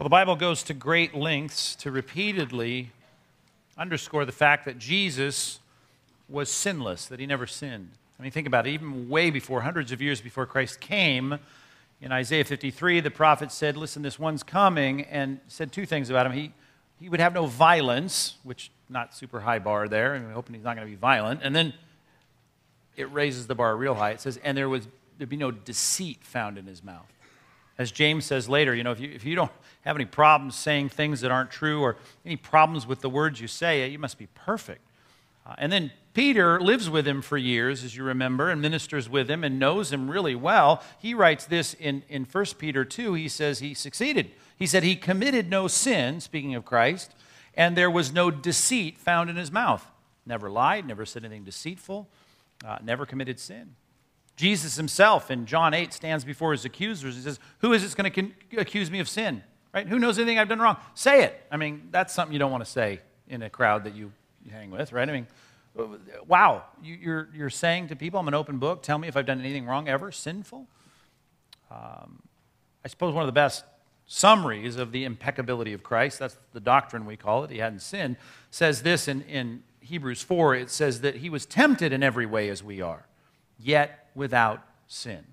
Well, the Bible goes to great lengths to repeatedly underscore the fact that Jesus was sinless, that he never sinned. I mean, think about it. Even way before, hundreds of years before Christ came, in Isaiah 53, the prophet said, Listen, this one's coming, and said two things about him. He, he would have no violence, which not super high bar there, and we're hoping he's not going to be violent. And then it raises the bar real high. It says, And there was there'd be no deceit found in his mouth. As James says later, you know, if you, if you don't have any problems saying things that aren't true or any problems with the words you say, you must be perfect. Uh, and then Peter lives with him for years, as you remember, and ministers with him and knows him really well. He writes this in, in 1 Peter 2. He says he succeeded. He said he committed no sin, speaking of Christ, and there was no deceit found in his mouth. Never lied, never said anything deceitful, uh, never committed sin. Jesus himself in John 8 stands before his accusers. He says, Who is this going to con- accuse me of sin? Right? Who knows anything I've done wrong? Say it. I mean, that's something you don't want to say in a crowd that you hang with, right? I mean, wow, you're, you're saying to people, I'm an open book. Tell me if I've done anything wrong ever, sinful. Um, I suppose one of the best summaries of the impeccability of Christ, that's the doctrine we call it, he hadn't sinned, says this in, in Hebrews 4 it says that he was tempted in every way as we are yet without sin.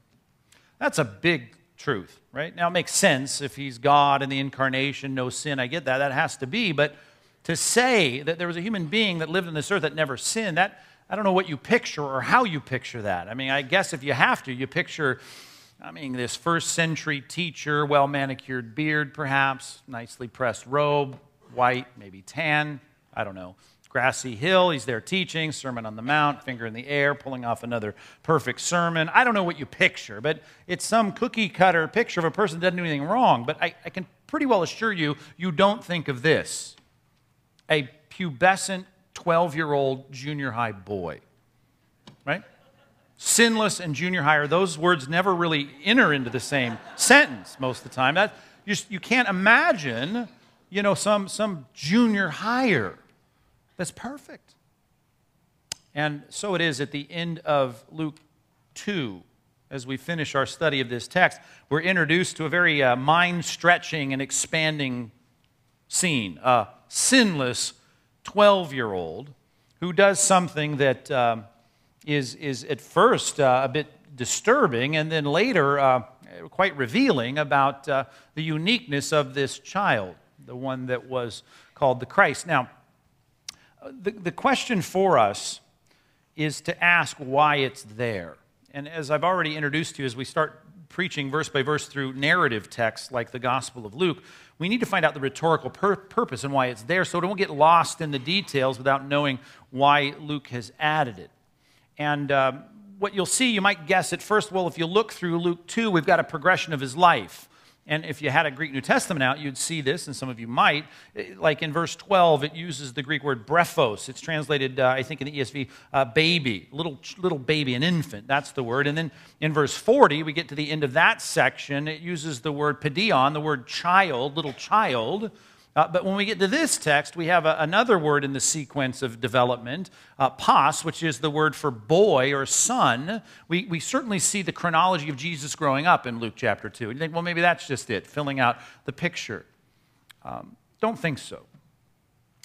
That's a big truth, right? Now, it makes sense if he's God in the incarnation, no sin. I get that. That has to be. But to say that there was a human being that lived on this earth that never sinned, that, I don't know what you picture or how you picture that. I mean, I guess if you have to, you picture, I mean, this first century teacher, well manicured beard, perhaps, nicely pressed robe, white, maybe tan, I don't know grassy hill. He's there teaching, Sermon on the Mount, finger in the air, pulling off another perfect sermon. I don't know what you picture, but it's some cookie cutter picture of a person that doesn't do anything wrong. But I, I can pretty well assure you, you don't think of this a pubescent 12 year old junior high boy, right? Sinless and junior high, those words never really enter into the same sentence most of the time. That, you, you can't imagine, you know, some, some junior higher that's perfect. And so it is at the end of Luke 2, as we finish our study of this text, we're introduced to a very uh, mind stretching and expanding scene. A sinless 12 year old who does something that uh, is is, at first uh, a bit disturbing and then later uh, quite revealing about uh, the uniqueness of this child, the one that was called the Christ. Now, the, the question for us is to ask why it's there. And as I've already introduced to you, as we start preaching verse by verse through narrative texts like the Gospel of Luke, we need to find out the rhetorical pur- purpose and why it's there so don't get lost in the details without knowing why Luke has added it. And um, what you'll see, you might guess at first, well, if you look through Luke 2, we've got a progression of his life. And if you had a Greek New Testament out, you'd see this, and some of you might. Like in verse 12, it uses the Greek word brephos. It's translated, uh, I think, in the ESV, uh, baby, little, little baby, an infant. That's the word. And then in verse 40, we get to the end of that section. It uses the word paidion, the word child, little child. Uh, but when we get to this text, we have a, another word in the sequence of development, uh, pas, which is the word for boy or son. We, we certainly see the chronology of Jesus growing up in Luke chapter 2. And you think, well, maybe that's just it, filling out the picture. Um, don't think so.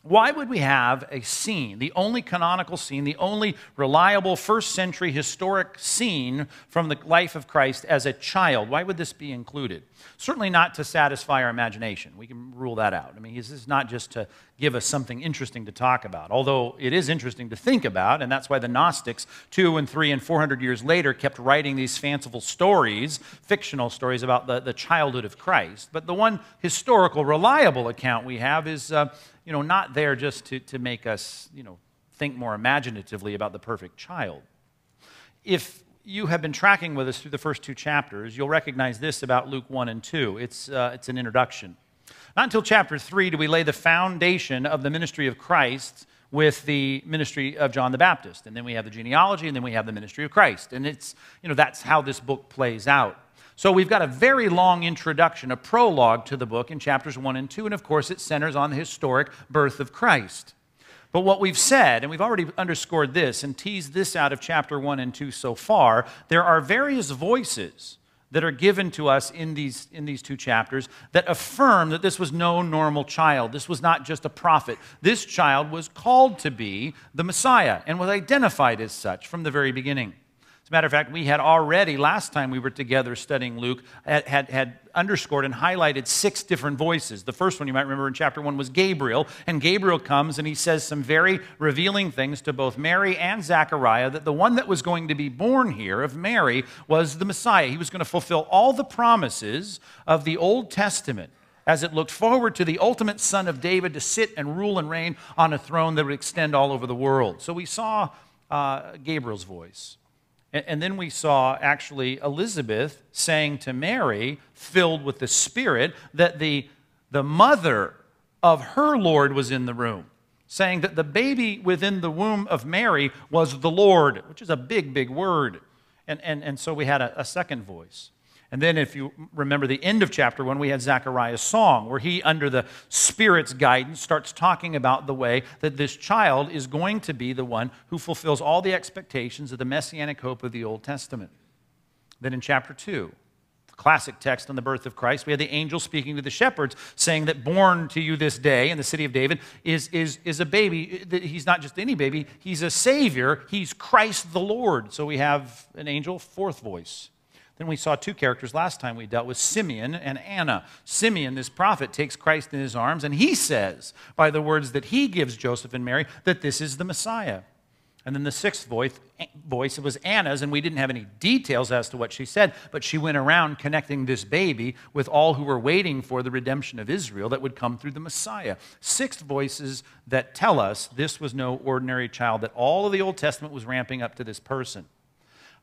Why would we have a scene, the only canonical scene, the only reliable first century historic scene from the life of Christ as a child? Why would this be included? Certainly not to satisfy our imagination. We can rule that out. I mean, this is not just to give us something interesting to talk about, although it is interesting to think about, and that's why the Gnostics, two and three and four hundred years later, kept writing these fanciful stories, fictional stories about the, the childhood of Christ. But the one historical, reliable account we have is. Uh, you know, not there just to, to make us, you know, think more imaginatively about the perfect child. If you have been tracking with us through the first two chapters, you'll recognize this about Luke 1 and 2. It's, uh, it's an introduction. Not until chapter 3 do we lay the foundation of the ministry of Christ with the ministry of John the Baptist. And then we have the genealogy, and then we have the ministry of Christ. And it's, you know, that's how this book plays out. So we've got a very long introduction, a prologue to the book in chapters 1 and 2, and of course it centers on the historic birth of Christ. But what we've said, and we've already underscored this and teased this out of chapter 1 and 2 so far, there are various voices that are given to us in these, in these two chapters that affirm that this was no normal child. This was not just a prophet. This child was called to be the Messiah and was identified as such from the very beginning. Matter of fact, we had already, last time we were together studying Luke, had, had, had, underscored and highlighted six different voices. The first one you might remember in chapter one was Gabriel. And Gabriel comes and he says some very revealing things to both Mary and Zechariah that the one that was going to be born here of Mary was the Messiah. He was going to fulfill all the promises of the Old Testament as it looked forward to the ultimate son of David to sit and rule and reign on a throne that would extend all over the world. So we saw uh, Gabriel's voice. And, then we saw actually Elizabeth saying to Mary, filled with the Spirit, that the, the mother of her Lord was in the room, saying that the baby within the womb of Mary was the Lord, which is a big, big word. And, and, and so we had a, a second voice. And then, if you remember the end of chapter one, we had Zechariah's song, where he, under the Spirit's guidance, starts talking about the way that this child is going to be the one who fulfills all the expectations of the messianic hope of the Old Testament. Then, in chapter two, the classic text on the birth of Christ, we had the angel speaking to the shepherds, saying that born to you this day in the city of David is, is, is a baby. He's not just any baby, he's a Savior. He's Christ the Lord. So we have an angel, fourth voice. Then we saw two characters last time we dealt with Simeon and Anna. Simeon, this prophet, takes Christ in his arms, and he says, by the words that he gives Joseph and Mary, that this is the Messiah. And then the sixth voice, eh, voice it was Anna's, and we didn't have any details as to what she said, but she went around connecting this baby with all who were waiting for the redemption of Israel that would come through the Messiah. Six voices that tell us this was no ordinary child, that all of the Old Testament was ramping up to this person.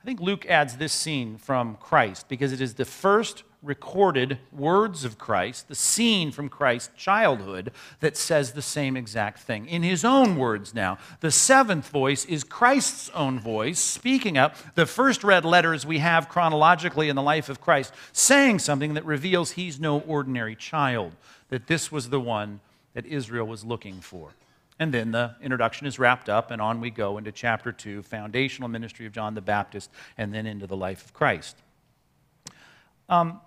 I think Luke adds this scene from Christ because it is the first recorded words of Christ, the scene from Christ's childhood, that says the same exact thing. In his own words now, the seventh voice is Christ's own voice speaking up the first red letters we have chronologically in the life of Christ, saying something that reveals he's no ordinary child, that this was the one that Israel was looking for. And then the introduction is wrapped up, and on we go into chapter 2, foundational ministry of John the Baptist, and then into the life of Christ. Um,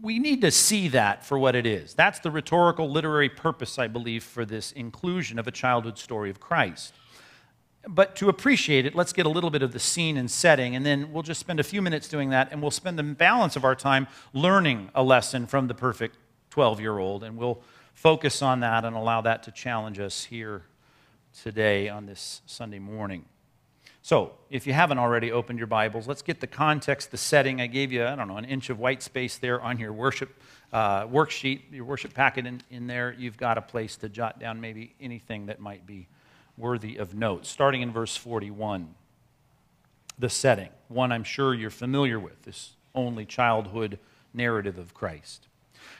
we need to see that for what it is. That's the rhetorical literary purpose, I believe, for this inclusion of a childhood story of Christ. But to appreciate it, let's get a little bit of the scene and setting, and then we'll just spend a few minutes doing that, and we'll spend the balance of our time learning a lesson from the perfect 12 year old, and we'll focus on that and allow that to challenge us here today on this Sunday morning. So, if you haven't already opened your Bibles, let's get the context, the setting. I gave you, I don't know, an inch of white space there on your worship uh, worksheet, your worship packet in, in there. You've got a place to jot down maybe anything that might be worthy of note. Starting in verse 41, the setting, one I'm sure you're familiar with, this only childhood narrative of Christ.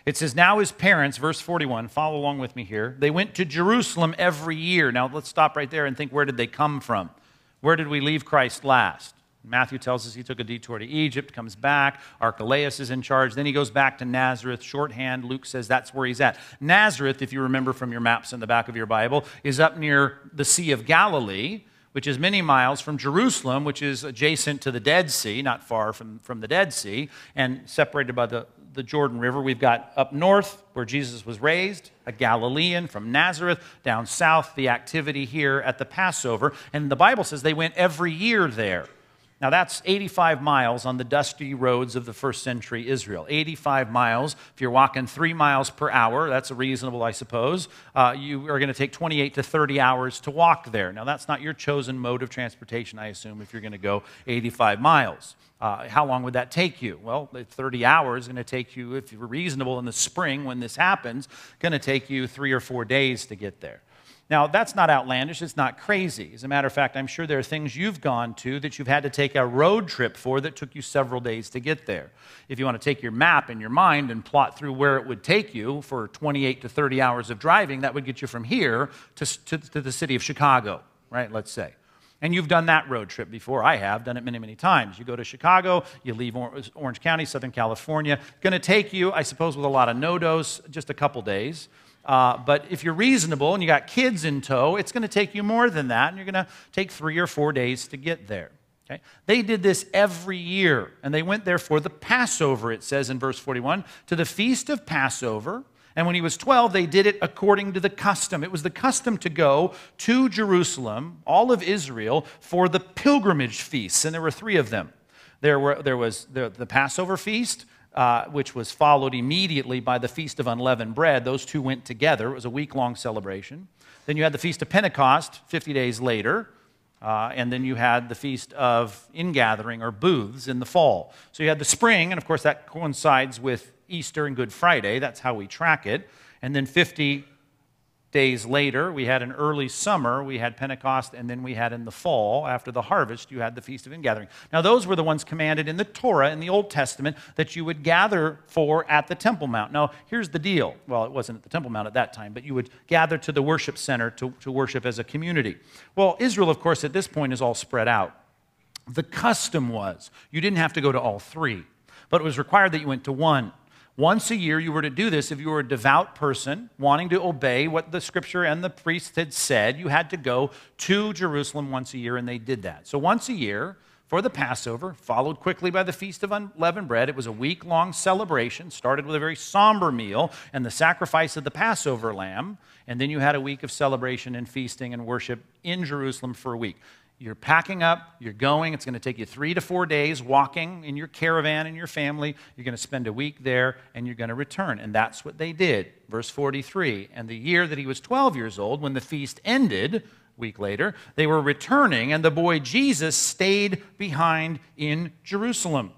It says, Now his parents, verse 41, follow along with me here, they went to Jerusalem every year. Now let's stop right there and think where did they come from? Where did we leave Christ last? Matthew tells us he took a detour to Egypt, comes back. Archelaus is in charge. Then he goes back to Nazareth. Shorthand, Luke says that's where he's at. Nazareth, if you remember from your maps in the back of your Bible, is up near the Sea of Galilee, which is many miles from Jerusalem, which is adjacent to the Dead Sea, not far from, from the Dead Sea, and separated by the, the Jordan River. We've got up north where Jesus was raised, a Galilean from Nazareth, down south, the activity here at the Passover. And the Bible says they went every year there. Now, that's 85 miles on the dusty roads of the first century Israel. 85 miles. If you're walking three miles per hour, that's reasonable, I suppose. Uh, you are going to take 28 to 30 hours to walk there. Now, that's not your chosen mode of transportation, I assume, if you're going to go 85 miles. Uh, how long would that take you? Well, 30 hours is going to take you, if you're reasonable in the spring when this happens, going to take you three or four days to get there. Now, that's not outlandish. It's not crazy. As a matter of fact, I'm sure there are things you've gone to that you've had to take a road trip for that took you several days to get there. If you want to take your map in your mind and plot through where it would take you for 28 to 30 hours of driving, that would get you from here to, to, to the city of Chicago, right? Let's say. And you've done that road trip before. I have done it many, many times. You go to Chicago, you leave Orange County, Southern California. Going to take you, I suppose, with a lot of NoDoz, just a couple days. Uh, but if you're reasonable and you got kids in tow, it's going to take you more than that, and you're going to take three or four days to get there. Okay? They did this every year, and they went there for the Passover, it says in verse 41, to the feast of Passover. And when he was 12, they did it according to the custom. It was the custom to go to Jerusalem, all of Israel, for the pilgrimage feasts, and there were three of them. There, were, there was the, the Passover feast, uh, which was followed immediately by the Feast of Unleavened Bread. Those two went together. It was a week long celebration. Then you had the Feast of Pentecost 50 days later. Uh, and then you had the Feast of Ingathering or Booths in the fall. So you had the spring, and of course that coincides with Easter and Good Friday. That's how we track it. And then 50 days later, we had an early summer, we had Pentecost, and then we had in the fall, after the harvest, you had the Feast of Ingathering. Now, those were the ones commanded in the Torah, in the Old Testament, that you would gather for at the Temple Mount. Now, here's the deal. Well, it wasn't at the Temple Mount at that time, but you would gather to the worship center to, to worship as a community. Well, Israel, of course, at this point is all spread out. The custom was you didn't have to go to all three, but it was required that you went to one. Once a year, you were to do this if you were a devout person wanting to obey what the scripture and the priest had said. You had to go to Jerusalem once a year, and they did that. So, once a year for the Passover, followed quickly by the Feast of Unleavened Bread. It was a week long celebration, started with a very somber meal and the sacrifice of the Passover lamb. And then you had a week of celebration and feasting and worship in Jerusalem for a week. You're packing up, you're going. It's going to take you three to four days walking in your caravan and your family. You're going to spend a week there and you're going to return. And that's what they did. Verse 43 And the year that he was 12 years old, when the feast ended, a week later, they were returning, and the boy Jesus stayed behind in Jerusalem.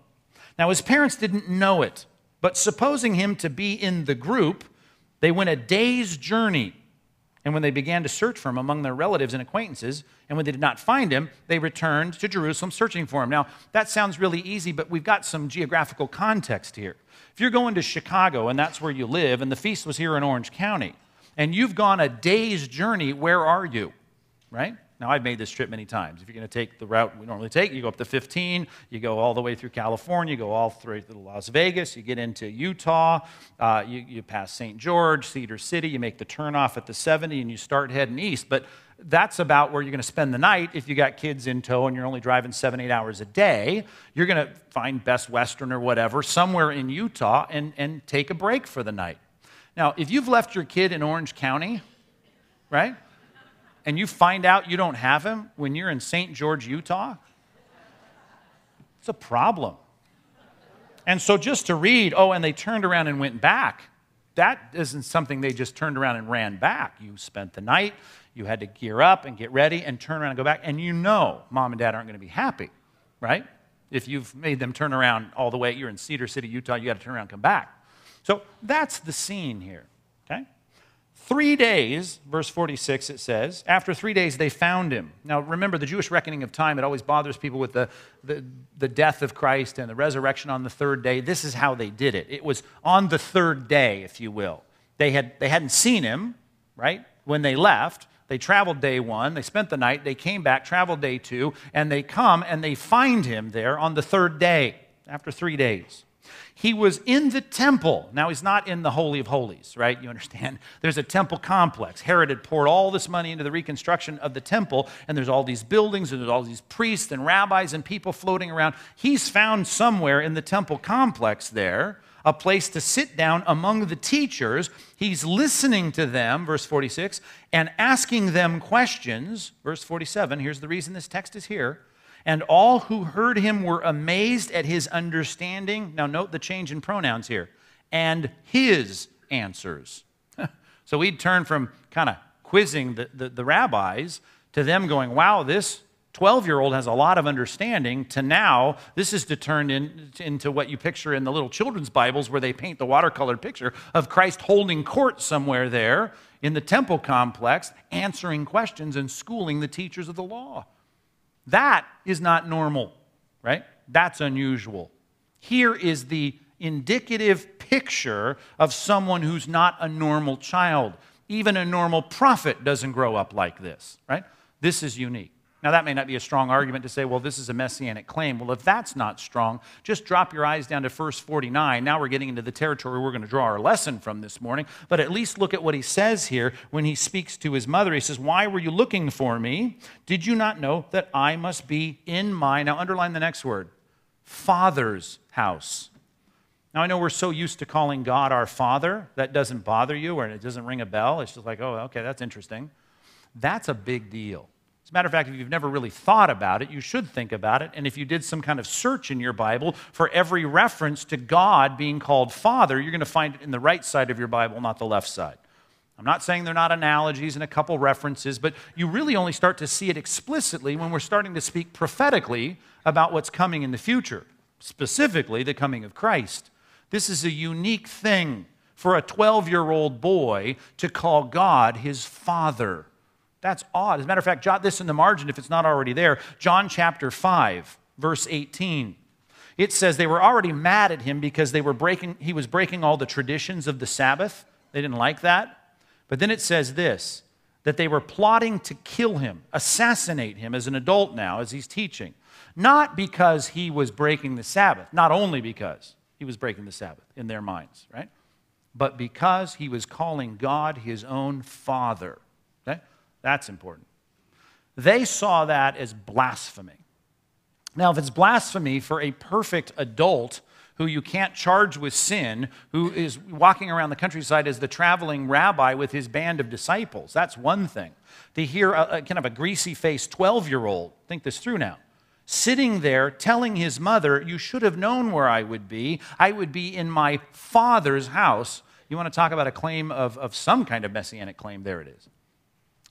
Now, his parents didn't know it, but supposing him to be in the group, they went a day's journey and when they began to search for him among their relatives and acquaintances, and when they did not find him, they returned to Jerusalem searching for him. Now, that sounds really easy, but we've got some geographical context here. If you're going to Chicago and that's where you live, and the feast was here in Orange County, and you've gone a day's journey, where are you? Right? Now, I've made this trip many times. If you're going to take the route we normally take, you go up to 15, you go all the way through California, you go all the through to Las Vegas, you get into Utah, uh, you, you pass St. George, Cedar City, you make the turnoff at the 70, and you start heading east. But that's about where you're going to spend the night if you got kids in tow and you're only driving seven, eight hours a day. You're going to find Best Western or whatever somewhere in Utah and, and take a break for the night. Now, if you've left your kid in Orange County, right? And you find out you don't have him when you're in St. George, Utah, it's a problem. And so just to read, oh, and they turned around and went back, that isn't something they just turned around and ran back. You spent the night, you had to gear up and get ready and turn around and go back, and you know mom and dad aren't going to be happy, right? If you've made them turn around all the way, you're in Cedar City, Utah, you got to turn around and come back. So that's the scene here? Three days, verse 46, it says, after three days they found him. Now remember, the Jewish reckoning of time, it always bothers people with the, the, the, death of Christ and the resurrection on the third day. This is how they did it. It was on the third day, if you will. They, had, they hadn't seen him, right, when they left. They traveled day one, they spent the night, they came back, traveled day two, and they come and they find him there on the third day, after three days. He was in the temple. Now, he's not in the Holy of Holies, right? You understand? There's a temple complex. Herod had poured all this money into the reconstruction of the temple, and there's all these buildings, and there's all these priests and rabbis and people floating around. He's found somewhere in the temple complex there a place to sit down among the teachers. He's listening to them, verse 46, and asking them questions. Verse 47, here's the reason this text is here and all who heard him were amazed at his understanding. Now, note the change in pronouns here. And his answers. so we'd turn from kind of quizzing the, the, the rabbis to them going, wow, this 12 year old has a lot of understanding, to now this is to turn in, into what you picture in the little children's Bibles where they paint the watercolored picture of Christ holding court somewhere there in the temple complex, answering questions and schooling the teachers of the law. That is not normal, right? That's unusual. Here is the indicative picture of someone who's not a normal child. Even a normal prophet doesn't grow up like this, right? This is unique. Now, that may not be a strong argument to say, well, this is a messianic claim. Well, if that's not strong, just drop your eyes down to verse 49. Now we're getting into the territory we're going to draw our lesson from this morning. But at least look at what he says here when he speaks to his mother. He says, Why were you looking for me? Did you not know that I must be in my, now underline the next word, Father's house? Now, I know we're so used to calling God our Father, that doesn't bother you or it doesn't ring a bell. It's just like, oh, okay, that's interesting. That's a big deal. Matter of fact, if you've never really thought about it, you should think about it. And if you did some kind of search in your Bible for every reference to God being called Father, you're going to find it in the right side of your Bible, not the left side. I'm not saying they're not analogies and a couple references, but you really only start to see it explicitly when we're starting to speak prophetically about what's coming in the future, specifically the coming of Christ. This is a unique thing for a 12 year old boy to call God his Father. That's odd. As a matter of fact, jot this in the margin if it's not already there. John chapter 5, verse 18. It says they were already mad at him because they were breaking, he was breaking all the traditions of the Sabbath. They didn't like that. But then it says this that they were plotting to kill him, assassinate him as an adult now, as he's teaching. Not because he was breaking the Sabbath, not only because he was breaking the Sabbath in their minds, right? But because he was calling God his own Father. That's important. They saw that as blasphemy. Now, if it's blasphemy for a perfect adult who you can't charge with sin, who is walking around the countryside as the traveling rabbi with his band of disciples, that's one thing. To hear a, a kind of a greasy faced 12 year old, think this through now, sitting there telling his mother, You should have known where I would be. I would be in my father's house. You want to talk about a claim of, of some kind of messianic claim? There it is.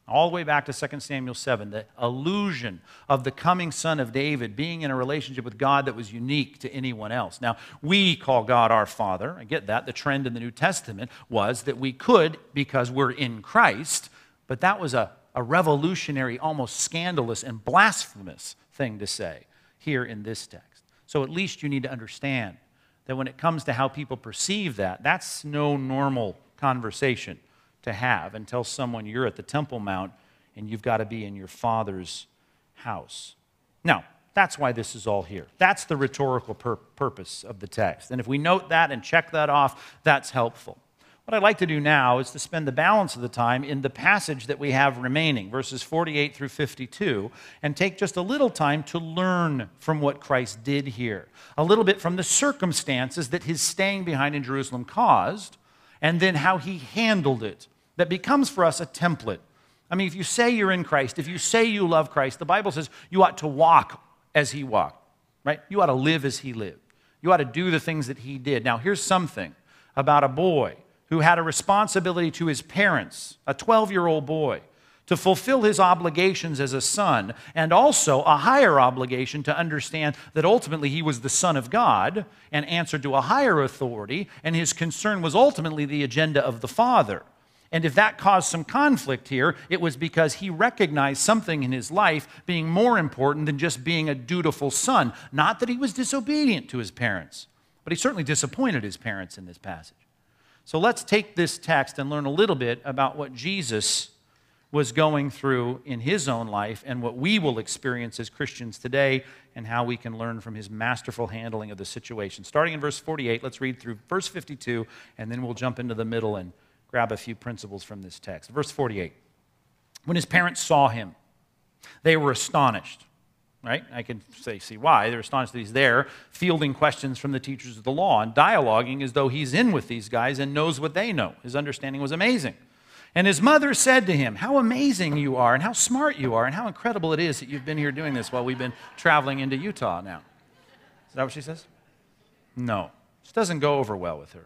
All the way back to 2 Samuel 7, the illusion of the coming son of David being in a relationship with God that was unique to anyone else. Now, we call God our Father. I get that. The trend in the New Testament was that we could because we're in Christ, but that was a, a revolutionary, almost scandalous, and blasphemous thing to say here in this text. So at least you need to understand that when it comes to how people perceive that, that's no normal conversation to have and tell someone you're at the Temple Mount and you've got to be in your Father's house. Now, that's why this is all here. That's the rhetorical pur- purpose of the text. And if we note that and check that off, that's helpful. What I'd like to do now is to spend the balance of the time in the passage that we have remaining, verses 48 through 52, and take just a little time to learn from what Christ did here. A little bit from the circumstances that his staying behind in Jerusalem caused, and then how he handled it that becomes for us a template. I mean, if you say you're in Christ, if you say you love Christ, the Bible says you ought to walk as he walked, right? You ought to live as he lived. You ought to do the things that he did. Now, here's something about a boy who had a responsibility to his parents, a 12 year old boy, to fulfill his obligations as a son, and also a higher obligation to understand that ultimately he was the Son of God and answered to a higher authority, and his concern was ultimately the agenda of the Father. And if that caused some conflict here, it was because he recognized something in his life being more important than just being a dutiful son. Not that he was disobedient to his parents, but he certainly disappointed his parents in this passage. So let's take this text and learn a little bit about what Jesus was going through in his own life and what we will experience as Christians today and how we can learn from his masterful handling of the situation. Starting in verse 48, let's read through verse 52, and then we'll jump into the middle and grab a few principles from this text. Verse 48. When his parents saw him, they were astonished. Right? I can say, see why. They're astonished that he's there, fielding questions from the teachers of the law and dialoguing as though he's in with these guys and knows what they know. His understanding was amazing. And his mother said to him, How amazing you are, and how smart you are, and how incredible it is that you've been here doing this while we've been traveling into Utah now. Is that what she says? No. This doesn't go over well with her.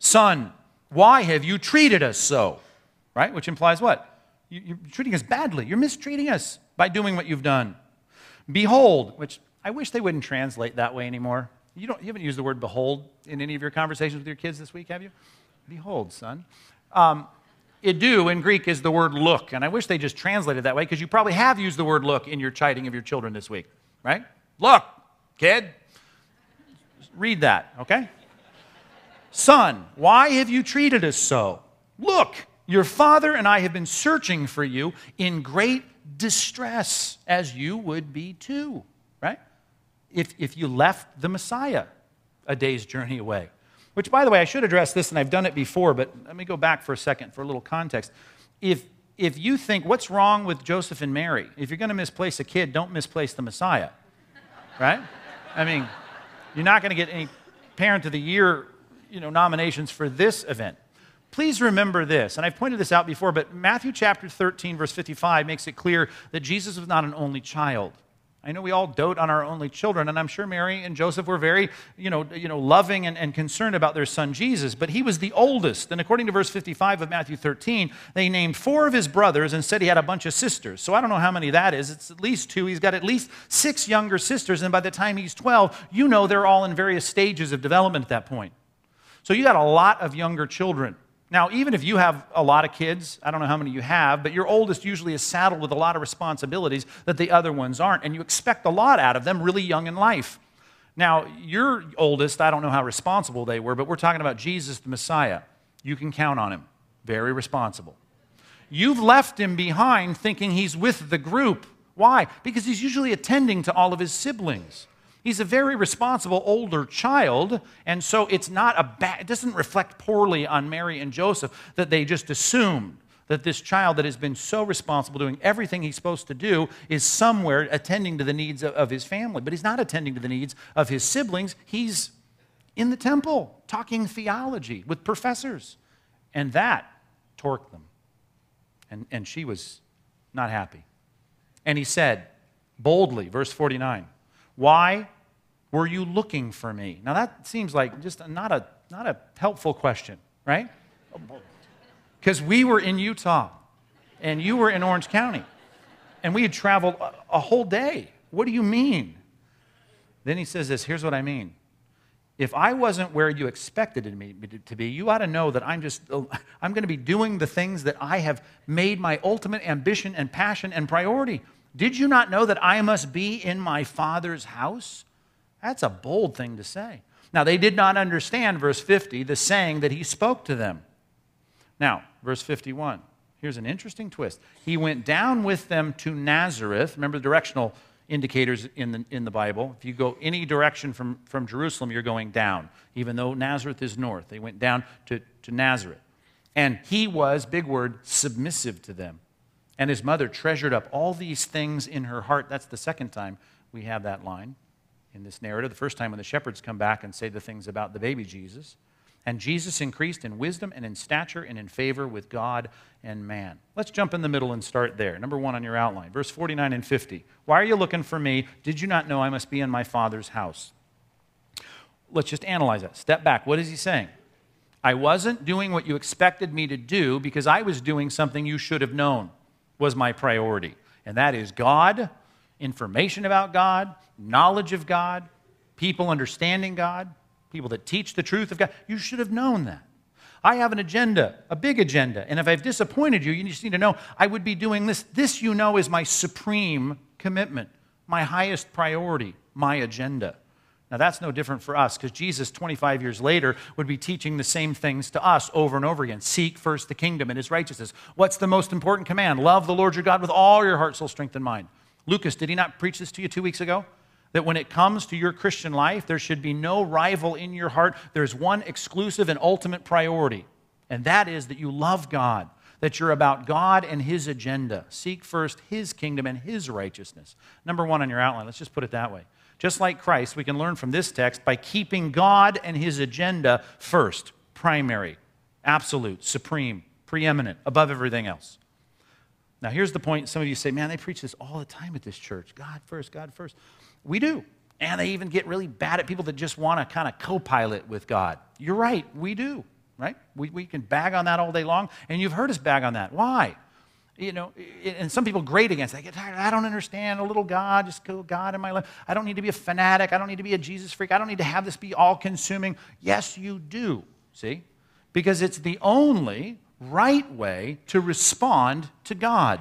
Son, why have you treated us so? Right? Which implies what? You're treating us badly. You're mistreating us by doing what you've done. Behold, which I wish they wouldn't translate that way anymore. You, don't, you haven't used the word behold in any of your conversations with your kids this week, have you? Behold, son. Um, idu in Greek is the word look, and I wish they just translated that way because you probably have used the word look in your chiding of your children this week, right? Look, kid. Read that, okay? Son, why have you treated us so? Look, your father and I have been searching for you in great distress, as you would be too, right? If, if you left the Messiah a day's journey away. Which, by the way, I should address this, and I've done it before, but let me go back for a second for a little context. If, if you think, what's wrong with Joseph and Mary? If you're going to misplace a kid, don't misplace the Messiah, right? I mean, you're not going to get any Parent of the Year you know, nominations for this event. Please remember this, and I've pointed this out before, but Matthew chapter 13, verse 55 makes it clear that Jesus was not an only child. I know we all dote on our only children, and I'm sure Mary and Joseph were very, you know, you know loving and, and concerned about their son Jesus, but he was the oldest. And according to verse 55 of Matthew 13, they named four of his brothers and said he had a bunch of sisters. So I don't know how many that is. It's at least two. He's got at least six younger sisters, and by the time he's 12, you know they're all in various stages of development at that point. So you got a lot of younger children. Now, even if you have a lot of kids, I don't know how many you have, but your oldest usually is saddled with a lot of responsibilities that the other ones aren't, and you expect a lot out of them really young in life. Now, your oldest, I don't know how responsible they were, but we're talking about Jesus the Messiah. You can count on him. Very responsible. You've left him behind thinking he's with the group. Why? Because he's usually attending to all of his siblings. He's a very responsible older child, and so it's not a bad, it doesn't reflect poorly on Mary and Joseph that they just assumed that this child that has been so responsible, doing everything he's supposed to do, is somewhere attending to the needs of, of his family. But he's not attending to the needs of his siblings. He's in the temple talking theology with professors. And that torqued them. And, and she was not happy. And he said boldly, verse 49, Why were you looking for me? Now that seems like just not a, not a helpful question, right? Because we were in Utah and you were in Orange County and we had traveled a, a whole day. What do you mean? Then he says this here's what I mean. If I wasn't where you expected me to be, you ought to know that I'm just, uh, I'm going to be doing the things that I have made my ultimate ambition and passion and priority. Did you not know that I must be in my Father's house? That's a bold thing to say. Now, they did not understand, verse 50, the saying that he spoke to them. Now, verse 51, here's an interesting twist. He went down with them to Nazareth. Remember the directional indicators in the, in the Bible. If you go any direction from, from Jerusalem, you're going down, even though Nazareth is north. They went down to, to Nazareth. And he was, big word, submissive to them. And his mother treasured up all these things in her heart. That's the second time we have that line in this narrative. The first time when the shepherds come back and say the things about the baby Jesus. And Jesus increased in wisdom and in stature and in favor with God and man. Let's jump in the middle and start there. Number one on your outline, verse 49 and 50. Why are you looking for me? Did you not know I must be in my Father's house? Let's just analyze that. Step back. What is he saying? I wasn't doing what you expected me to do because I was doing something you should have known was my priority. And that is God information about God, knowledge of God, people understanding God, people that teach the truth of God. You should have known that. I have an agenda, a big agenda, and if I've disappointed you, you just need to know I would be doing this. This, you know, is my supreme commitment, my highest priority, my agenda. Now, that's no different for us because Jesus, 25 years later, would be teaching the same things to us over and over again. Seek first the kingdom and his righteousness. What's the most important command? Love the Lord your God with all your heart, soul, strength, and mind. Lucas, did he not preach this to you two weeks ago? That when it comes to your Christian life, there should be no rival in your heart. There's one exclusive and ultimate priority, and that is that you love God, that you're about God and His agenda. Seek first His kingdom and His righteousness. Number one on your outline, let's just put it that way. Just like Christ, we can learn from this text by keeping God and His agenda first, primary, absolute, supreme, preeminent, above everything else. Now, here's the point. Some of you say, man, they preach this all the time at this church God first, God first. We do. And they even get really bad at people that just want to kind of co pilot with God. You're right, we do, right? We, we can bag on that all day long, and you've heard us bag on that. Why? You know, and some people grate against it. I get tired. I don't understand a little God, just go God in my life. I don't need to be a fanatic. I don't need to be a Jesus freak. I don't need to have this be all consuming. Yes, you do. See? Because it's the only right way to respond to God.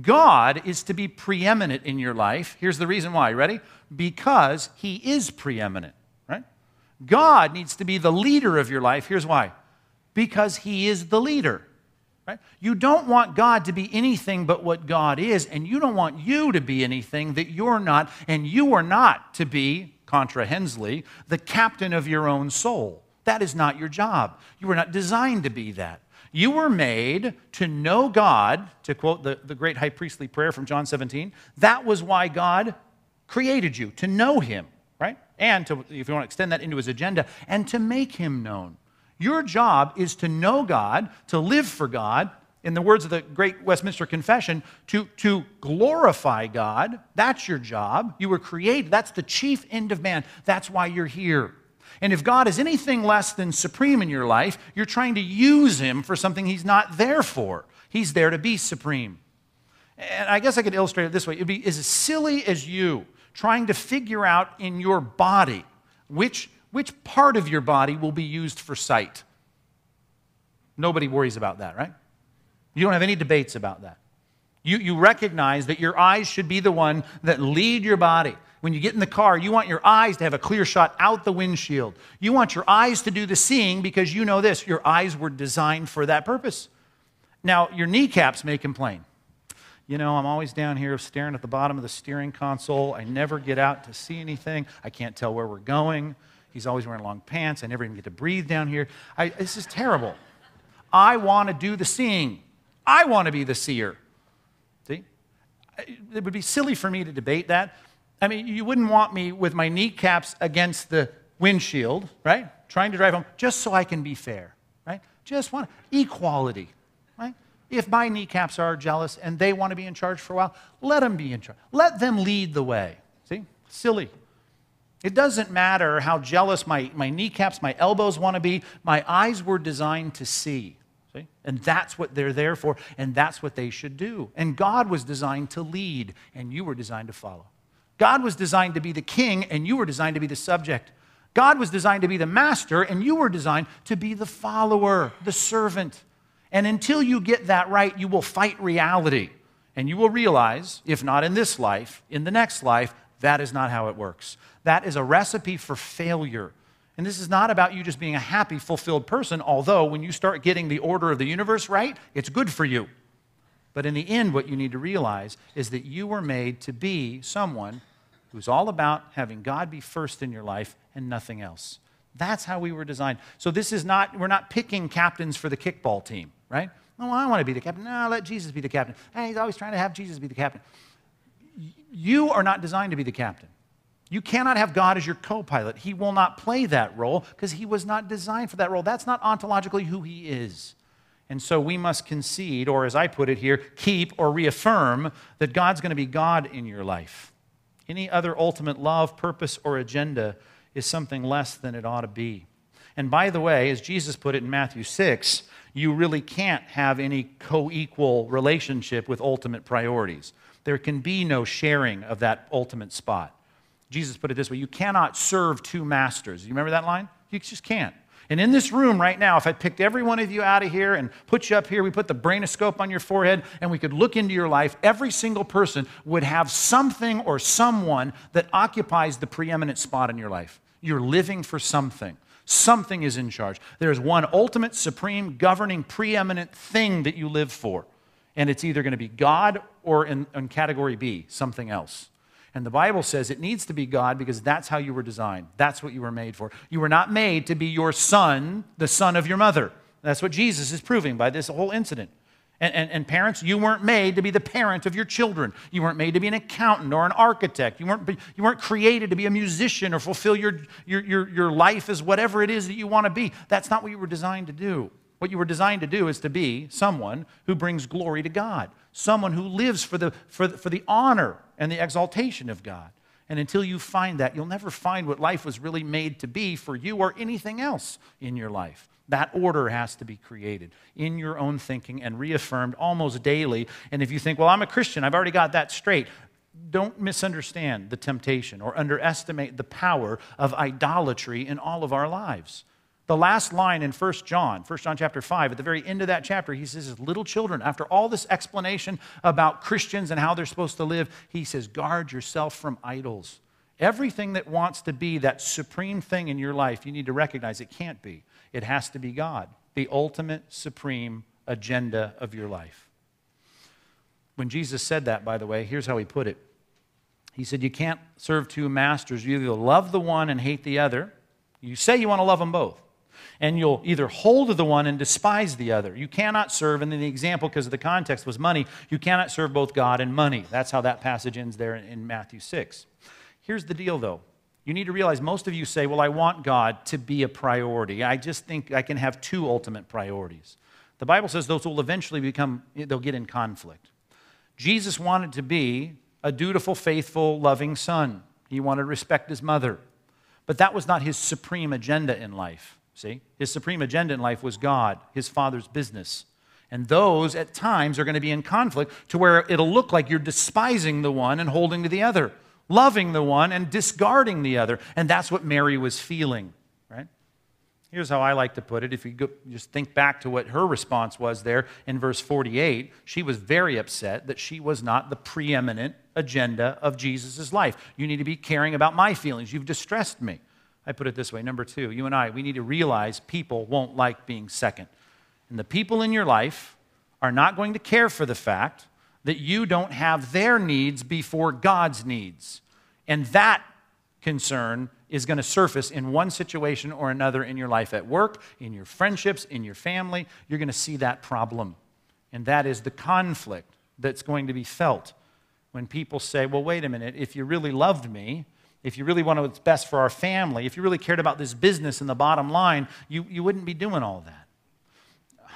God is to be preeminent in your life. Here's the reason why. Ready? Because He is preeminent, right? God needs to be the leader of your life. Here's why. Because He is the leader. Right? You don't want God to be anything but what God is, and you don't want you to be anything that you're not, and you are not to be, contra Henley, the captain of your own soul. That is not your job. You were not designed to be that. You were made to know God, to quote the, the great high priestly prayer from John 17. That was why God created you, to know Him, right? And to, if you want to extend that into His agenda, and to make Him known. Your job is to know God, to live for God, in the words of the great Westminster Confession, to, to glorify God. That's your job. You were created. That's the chief end of man. That's why you're here. And if God is anything less than supreme in your life, you're trying to use him for something he's not there for. He's there to be supreme. And I guess I could illustrate it this way it'd be as silly as you trying to figure out in your body which which part of your body will be used for sight? Nobody worries about that, right? You don't have any debates about that. You, you recognize that your eyes should be the one that lead your body. When you get in the car, you want your eyes to have a clear shot out the windshield. You want your eyes to do the seeing because you know this your eyes were designed for that purpose. Now, your kneecaps may complain. You know, I'm always down here staring at the bottom of the steering console. I never get out to see anything. I can't tell where we're going. He's always wearing long pants. I never even get to breathe down here. I, this is terrible. I want to do the seeing. I want to be the seer. See? It would be silly for me to debate that. I mean, you wouldn't want me with my kneecaps against the windshield, right? Trying to drive home just so I can be fair, right? Just want equality, right? If my kneecaps are jealous and they want to be in charge for a while, let them be in charge. Let them lead the way. See? Silly. It doesn't matter how jealous my, my kneecaps, my elbows want to be. My eyes were designed to see. See? And that's what they're there for, and that's what they should do. And God was designed to lead, and you were designed to follow. God was designed to be the king, and you were designed to be the subject. God was designed to be the master, and you were designed to be the follower, the servant. And until you get that right, you will fight reality. And you will realize, if not in this life, in the next life, that is not how it works. That is a recipe for failure. And this is not about you just being a happy, fulfilled person, although when you start getting the order of the universe right, it's good for you. But in the end, what you need to realize is that you were made to be someone who's all about having God be first in your life and nothing else. That's how we were designed. So this is not, we're not picking captains for the kickball team, right? Oh, I want to be the captain. No, let Jesus be the captain. Hey, he's always trying to have Jesus be the captain. You are not designed to be the captain. You cannot have God as your co pilot. He will not play that role because he was not designed for that role. That's not ontologically who he is. And so we must concede, or as I put it here, keep or reaffirm that God's going to be God in your life. Any other ultimate love, purpose, or agenda is something less than it ought to be. And by the way, as Jesus put it in Matthew 6, you really can't have any co equal relationship with ultimate priorities. There can be no sharing of that ultimate spot. Jesus put it this way you cannot serve two masters. You remember that line? You just can't. And in this room right now, if I picked every one of you out of here and put you up here, we put the brainoscope on your forehead and we could look into your life, every single person would have something or someone that occupies the preeminent spot in your life. You're living for something. Something is in charge. There's one ultimate, supreme, governing, preeminent thing that you live for. And it's either going to be God or in, in category B, something else. And the Bible says it needs to be God because that's how you were designed. That's what you were made for. You were not made to be your son, the son of your mother. That's what Jesus is proving by this whole incident. And, and, and, parents, you weren't made to be the parent of your children. You weren't made to be an accountant or an architect. You weren't, you weren't created to be a musician or fulfill your, your, your, your life as whatever it is that you want to be. That's not what you were designed to do. What you were designed to do is to be someone who brings glory to God, someone who lives for the, for the, for the honor and the exaltation of God. And until you find that, you'll never find what life was really made to be for you or anything else in your life. That order has to be created in your own thinking and reaffirmed almost daily. And if you think, well, I'm a Christian, I've already got that straight, don't misunderstand the temptation or underestimate the power of idolatry in all of our lives. The last line in 1 John, 1 John chapter 5, at the very end of that chapter, he says, Little children, after all this explanation about Christians and how they're supposed to live, he says, Guard yourself from idols. Everything that wants to be that supreme thing in your life, you need to recognize it can't be. It has to be God, the ultimate, supreme, agenda of your life. When Jesus said that, by the way, here's how he put it He said, You can't serve two masters. You either love the one and hate the other. You say you want to love them both and you'll either hold to the one and despise the other. You cannot serve, and then the example, because of the context, was money. You cannot serve both God and money. That's how that passage ends there in Matthew 6. Here's the deal, though. You need to realize most of you say, Well, I want God to be a priority. I just think I can have two ultimate priorities. The Bible says those will eventually become, they'll get in conflict. Jesus wanted to be a dutiful, faithful, loving son. He wanted to respect his mother. But that was not his supreme agenda in life. See? His supreme agenda in life was God, his father's business. And those at times are going to be in conflict to where it'll look like you're despising the one and holding to the other, loving the one and discarding the other. And that's what Mary was feeling, right? Here's how I like to put it. If you go, just think back to what her response was there in verse 48, she was very upset that she was not the preeminent agenda of Jesus' life. You need to be caring about my feelings. You've distressed me. I put it this way number two, you and I, we need to realize people won't like being second. And the people in your life are not going to care for the fact that you don't have their needs before God's needs. And that concern is going to surface in one situation or another in your life at work, in your friendships, in your family. You're going to see that problem. And that is the conflict that's going to be felt when people say, well, wait a minute, if you really loved me, if you really wanted what's best for our family, if you really cared about this business and the bottom line, you, you wouldn't be doing all that.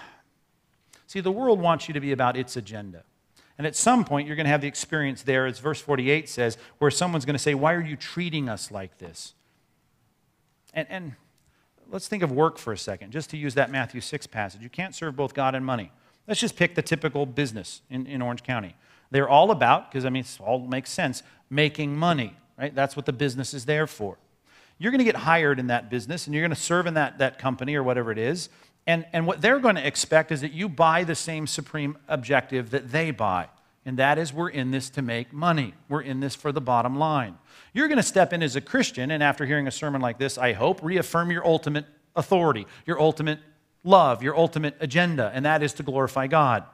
See, the world wants you to be about its agenda. And at some point, you're going to have the experience there, as verse 48 says, where someone's going to say, Why are you treating us like this? And, and let's think of work for a second, just to use that Matthew 6 passage. You can't serve both God and money. Let's just pick the typical business in, in Orange County. They're all about, because I mean, it all makes sense, making money right? That's what the business is there for. You're going to get hired in that business and you're going to serve in that, that company or whatever it is. And, and what they're going to expect is that you buy the same supreme objective that they buy. And that is, we're in this to make money. We're in this for the bottom line. You're going to step in as a Christian, and after hearing a sermon like this, I hope, reaffirm your ultimate authority, your ultimate love, your ultimate agenda, and that is to glorify God.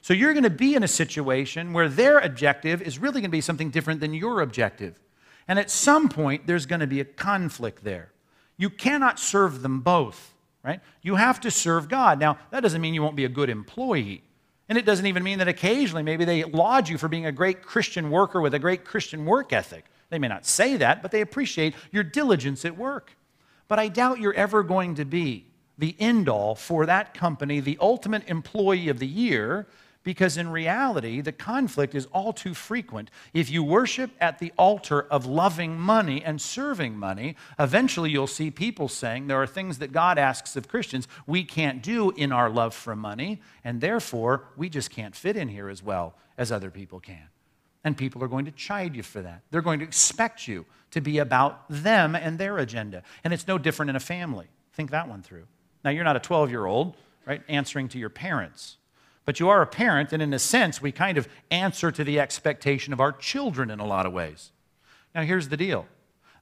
So you're going to be in a situation where their objective is really going to be something different than your objective. And at some point, there's going to be a conflict there. You cannot serve them both, right? You have to serve God. Now, that doesn't mean you won't be a good employee. And it doesn't even mean that occasionally maybe they laud you for being a great Christian worker with a great Christian work ethic. They may not say that, but they appreciate your diligence at work. But I doubt you're ever going to be the end all for that company, the ultimate employee of the year, because in reality, the conflict is all too frequent. If you worship at the altar of loving money and serving money, eventually you'll see people saying there are things that God asks of Christians we can't do in our love for money, and therefore we just can't fit in here as well as other people can. And people are going to chide you for that. They're going to expect you to be about them and their agenda. And it's no different in a family. Think that one through. Now, you're not a 12 year old, right, answering to your parents. But you are a parent, and in a sense, we kind of answer to the expectation of our children in a lot of ways. Now, here's the deal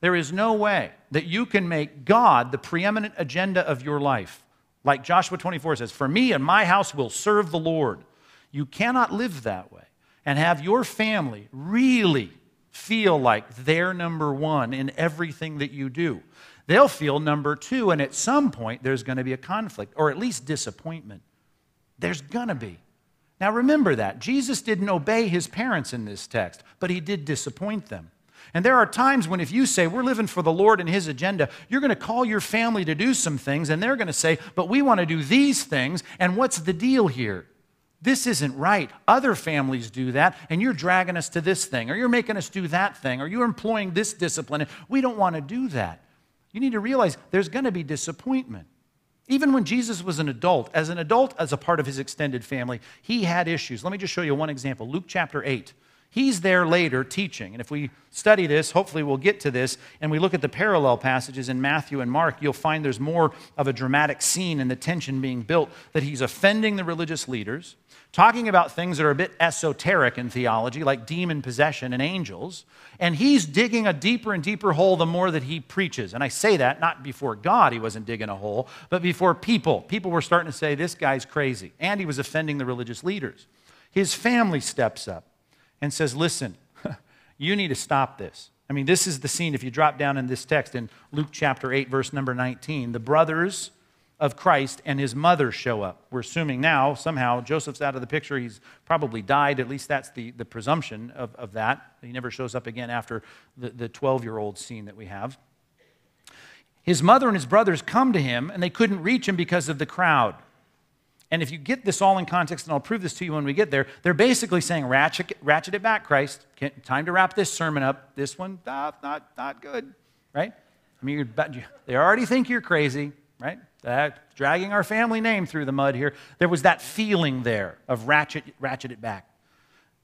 there is no way that you can make God the preeminent agenda of your life. Like Joshua 24 says, For me and my house will serve the Lord. You cannot live that way and have your family really feel like they're number one in everything that you do. They'll feel number two, and at some point, there's going to be a conflict or at least disappointment. There's going to be. Now remember that. Jesus didn't obey his parents in this text, but he did disappoint them. And there are times when, if you say, We're living for the Lord and His agenda, you're going to call your family to do some things, and they're going to say, But we want to do these things, and what's the deal here? This isn't right. Other families do that, and you're dragging us to this thing, or you're making us do that thing, or you're employing this discipline. We don't want to do that. You need to realize there's going to be disappointment. Even when Jesus was an adult, as an adult, as a part of his extended family, he had issues. Let me just show you one example. Luke chapter 8. He's there later teaching. And if we study this, hopefully we'll get to this, and we look at the parallel passages in Matthew and Mark, you'll find there's more of a dramatic scene and the tension being built that he's offending the religious leaders, talking about things that are a bit esoteric in theology, like demon possession and angels, and he's digging a deeper and deeper hole the more that he preaches. And I say that not before God, he wasn't digging a hole, but before people. People were starting to say, This guy's crazy. And he was offending the religious leaders. His family steps up and says, Listen, you need to stop this. I mean, this is the scene. If you drop down in this text in Luke chapter 8, verse number 19, the brothers of Christ and his mother show up. We're assuming now, somehow, Joseph's out of the picture. He's probably died. At least that's the, the presumption of, of that. He never shows up again after the 12 year old scene that we have. His mother and his brothers come to him, and they couldn't reach him because of the crowd. And if you get this all in context, and I'll prove this to you when we get there, they're basically saying, ratchet, ratchet it back, Christ. Time to wrap this sermon up. This one, not, not, not good, right? I mean, they already think you're crazy, right? That, dragging our family name through the mud here. There was that feeling there of ratchet, ratchet it back.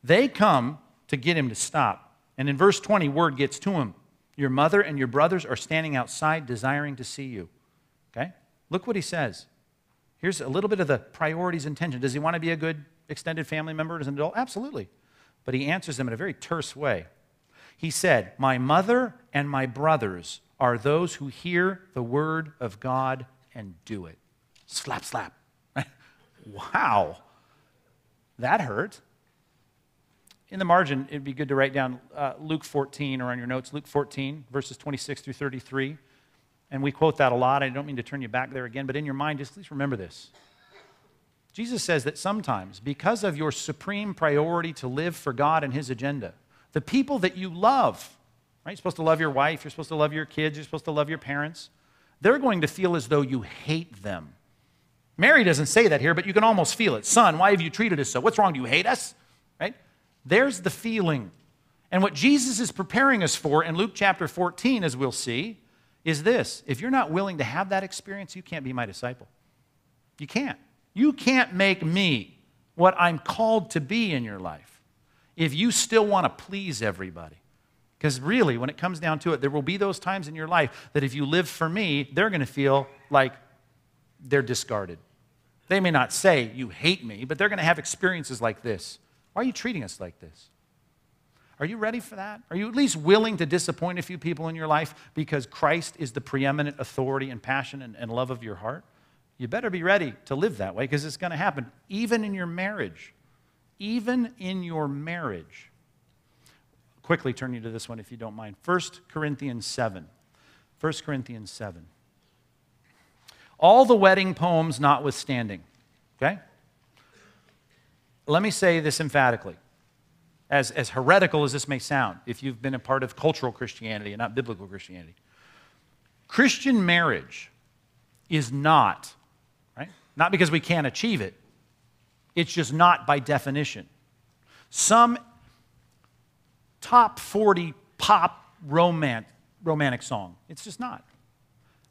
They come to get him to stop. And in verse 20, word gets to him. Your mother and your brothers are standing outside desiring to see you. Okay? Look what he says. Here's a little bit of the priorities and tension. Does he want to be a good extended family member as an adult? Absolutely. But he answers them in a very terse way. He said, My mother and my brothers are those who hear the word of God and do it. Slap, slap. wow. That hurt. In the margin, it'd be good to write down uh, Luke 14 or on your notes, Luke 14, verses 26 through 33. And we quote that a lot. I don't mean to turn you back there again, but in your mind, just please remember this. Jesus says that sometimes, because of your supreme priority to live for God and His agenda, the people that you love, right? You're supposed to love your wife, you're supposed to love your kids, you're supposed to love your parents, they're going to feel as though you hate them. Mary doesn't say that here, but you can almost feel it. Son, why have you treated us so? What's wrong? Do you hate us? Right? There's the feeling. And what Jesus is preparing us for in Luke chapter 14, as we'll see, is this if you're not willing to have that experience, you can't be my disciple. You can't. You can't make me what I'm called to be in your life if you still want to please everybody. Because really, when it comes down to it, there will be those times in your life that if you live for me, they're going to feel like they're discarded. They may not say, You hate me, but they're going to have experiences like this. Why are you treating us like this? Are you ready for that? Are you at least willing to disappoint a few people in your life because Christ is the preeminent authority and passion and, and love of your heart? You better be ready to live that way because it's going to happen, even in your marriage. Even in your marriage. Quickly turn you to this one if you don't mind. 1 Corinthians 7. 1 Corinthians 7. All the wedding poems notwithstanding, okay? Let me say this emphatically as, as heretical as this may sound, if you've been a part of cultural Christianity and not biblical Christianity. Christian marriage is not, right? Not because we can't achieve it, it's just not by definition. Some top 40 pop romance, romantic song, it's just not.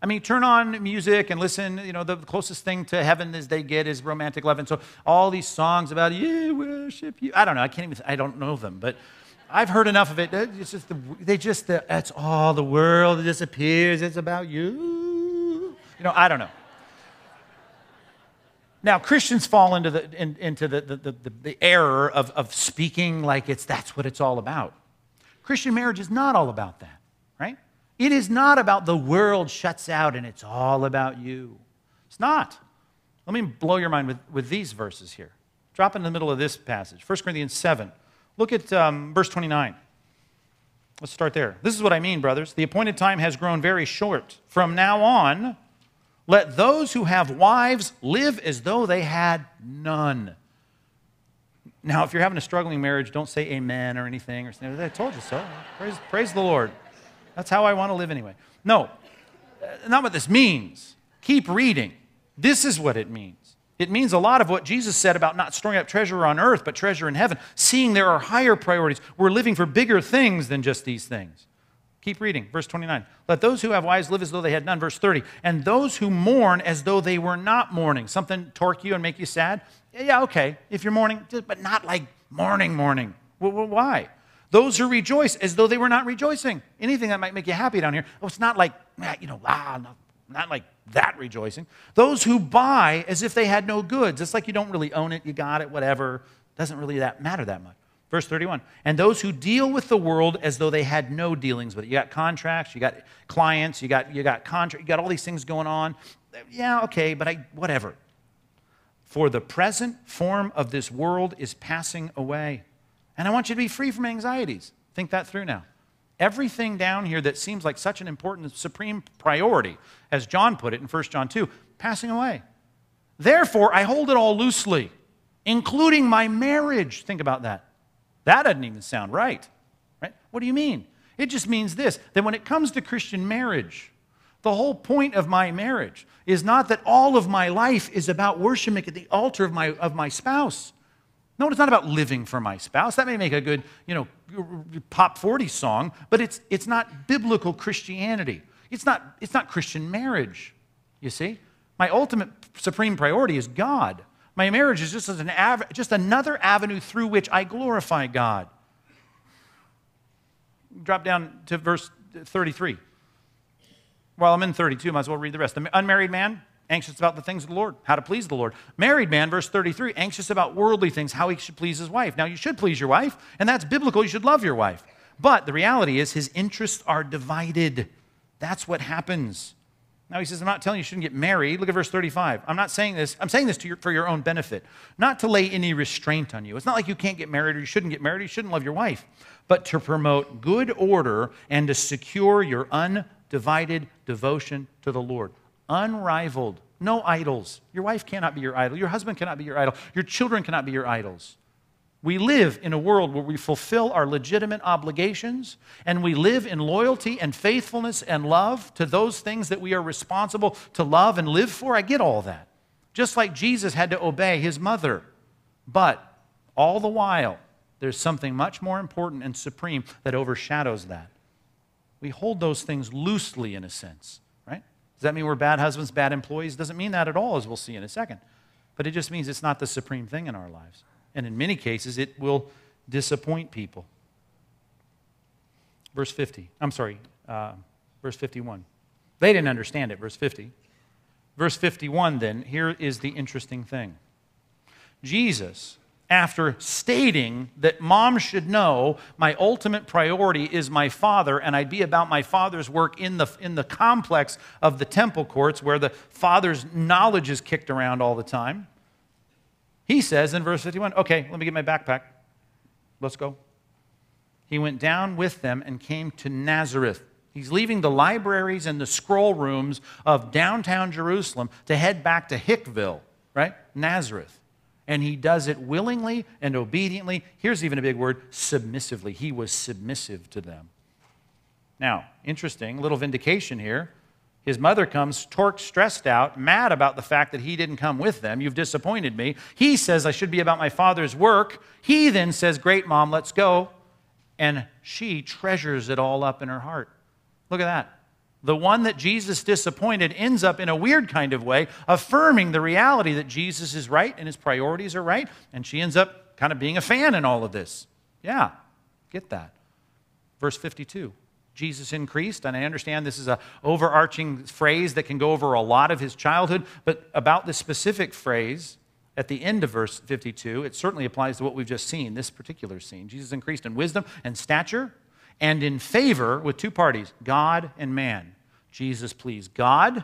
I mean, turn on music and listen. You know, the closest thing to heaven as they get is romantic love. And so all these songs about you worship you. I don't know. I can't even. I don't know them, but I've heard enough of it. It's just the, they just the, that's all the world disappears. It's about you. You know, I don't know. Now, Christians fall into the, in, into the, the, the, the error of, of speaking like it's that's what it's all about. Christian marriage is not all about that? It is not about the world shuts out and it's all about you. It's not. Let me blow your mind with, with these verses here. Drop in the middle of this passage 1 Corinthians 7. Look at um, verse 29. Let's start there. This is what I mean, brothers. The appointed time has grown very short. From now on, let those who have wives live as though they had none. Now, if you're having a struggling marriage, don't say amen or anything. Or I told you so. Praise, praise the Lord. That's how I want to live anyway. No, uh, not what this means. Keep reading. This is what it means. It means a lot of what Jesus said about not storing up treasure on earth, but treasure in heaven, seeing there are higher priorities. We're living for bigger things than just these things. Keep reading. Verse 29. Let those who have wives live as though they had none. Verse 30. And those who mourn as though they were not mourning. Something torque you and make you sad? Yeah, okay. If you're mourning, but not like mourning, mourning. Well, well, why? Those who rejoice as though they were not rejoicing. Anything that might make you happy down here. Oh, it's not like, you know, ah, no, not like that rejoicing. Those who buy as if they had no goods. It's like you don't really own it, you got it, whatever. Doesn't really that matter that much. Verse 31. And those who deal with the world as though they had no dealings with it. You got contracts, you got clients, you got you got contract, you got all these things going on. Yeah, okay, but I whatever. For the present form of this world is passing away. And I want you to be free from anxieties. Think that through now. Everything down here that seems like such an important supreme priority, as John put it in 1 John 2, passing away. Therefore, I hold it all loosely, including my marriage. Think about that. That doesn't even sound right. Right? What do you mean? It just means this that when it comes to Christian marriage, the whole point of my marriage is not that all of my life is about worshiping at the altar of my, of my spouse. No, it's not about living for my spouse. That may make a good, you know, pop 40 song, but it's, it's not biblical Christianity. It's not, it's not Christian marriage, you see? My ultimate supreme priority is God. My marriage is just, as an av- just another avenue through which I glorify God. Drop down to verse 33. Well, I'm in 32, might as well read the rest. The unmarried man, anxious about the things of the Lord, how to please the Lord. Married man, verse 33, anxious about worldly things, how he should please his wife. Now, you should please your wife, and that's biblical. You should love your wife. But the reality is, his interests are divided. That's what happens. Now he says, I'm not telling you you shouldn't get married. Look at verse 35. I'm not saying this, I'm saying this your, for your own benefit, not to lay any restraint on you. It's not like you can't get married or you shouldn't get married, or you shouldn't love your wife, but to promote good order and to secure your undivided devotion to the Lord unrivaled, no idols. Your wife cannot be your idol. Your husband cannot be your idol. Your children cannot be your idols. We live in a world where we fulfill our legitimate obligations and we live in loyalty and faithfulness and love to those things that we are responsible to love and live for. I get all that. Just like Jesus had to obey his mother. But all the while, there's something much more important and supreme that overshadows that. We hold those things loosely, in a sense. Does that mean we're bad husbands, bad employees? Doesn't mean that at all, as we'll see in a second. But it just means it's not the supreme thing in our lives. And in many cases, it will disappoint people. Verse 50. I'm sorry, uh, verse 51. They didn't understand it, verse 50. Verse 51, then, here is the interesting thing Jesus after stating that mom should know my ultimate priority is my father and I'd be about my father's work in the, in the complex of the temple courts where the father's knowledge is kicked around all the time. He says in verse 51, okay, let me get my backpack. Let's go. He went down with them and came to Nazareth. He's leaving the libraries and the scroll rooms of downtown Jerusalem to head back to Hickville, right? Nazareth and he does it willingly and obediently. Here's even a big word submissively. He was submissive to them. Now, interesting, little vindication here. His mother comes torqued, stressed out, mad about the fact that he didn't come with them. You've disappointed me. He says, I should be about my father's work. He then says, Great, mom, let's go. And she treasures it all up in her heart. Look at that. The one that Jesus disappointed ends up in a weird kind of way affirming the reality that Jesus is right and his priorities are right, and she ends up kind of being a fan in all of this. Yeah, get that. Verse 52. Jesus increased, and I understand this is an overarching phrase that can go over a lot of his childhood, but about this specific phrase at the end of verse 52, it certainly applies to what we've just seen, this particular scene. Jesus increased in wisdom and stature and in favor with two parties, God and man. Jesus pleased God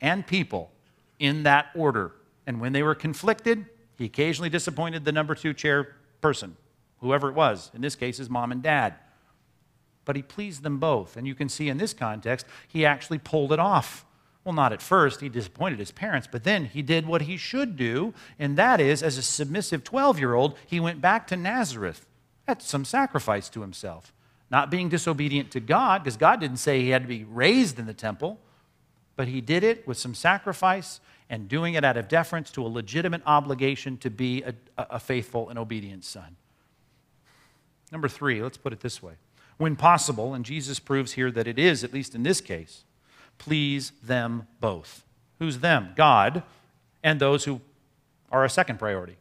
and people in that order. And when they were conflicted, he occasionally disappointed the number two chair person, whoever it was. In this case, his mom and dad. But he pleased them both. And you can see in this context, he actually pulled it off. Well, not at first, he disappointed his parents, but then he did what he should do, and that is, as a submissive 12 year old, he went back to Nazareth. That's some sacrifice to himself. Not being disobedient to God, because God didn't say he had to be raised in the temple, but he did it with some sacrifice and doing it out of deference to a legitimate obligation to be a, a faithful and obedient son. Number three, let's put it this way. When possible, and Jesus proves here that it is, at least in this case, please them both. Who's them? God and those who are a second priority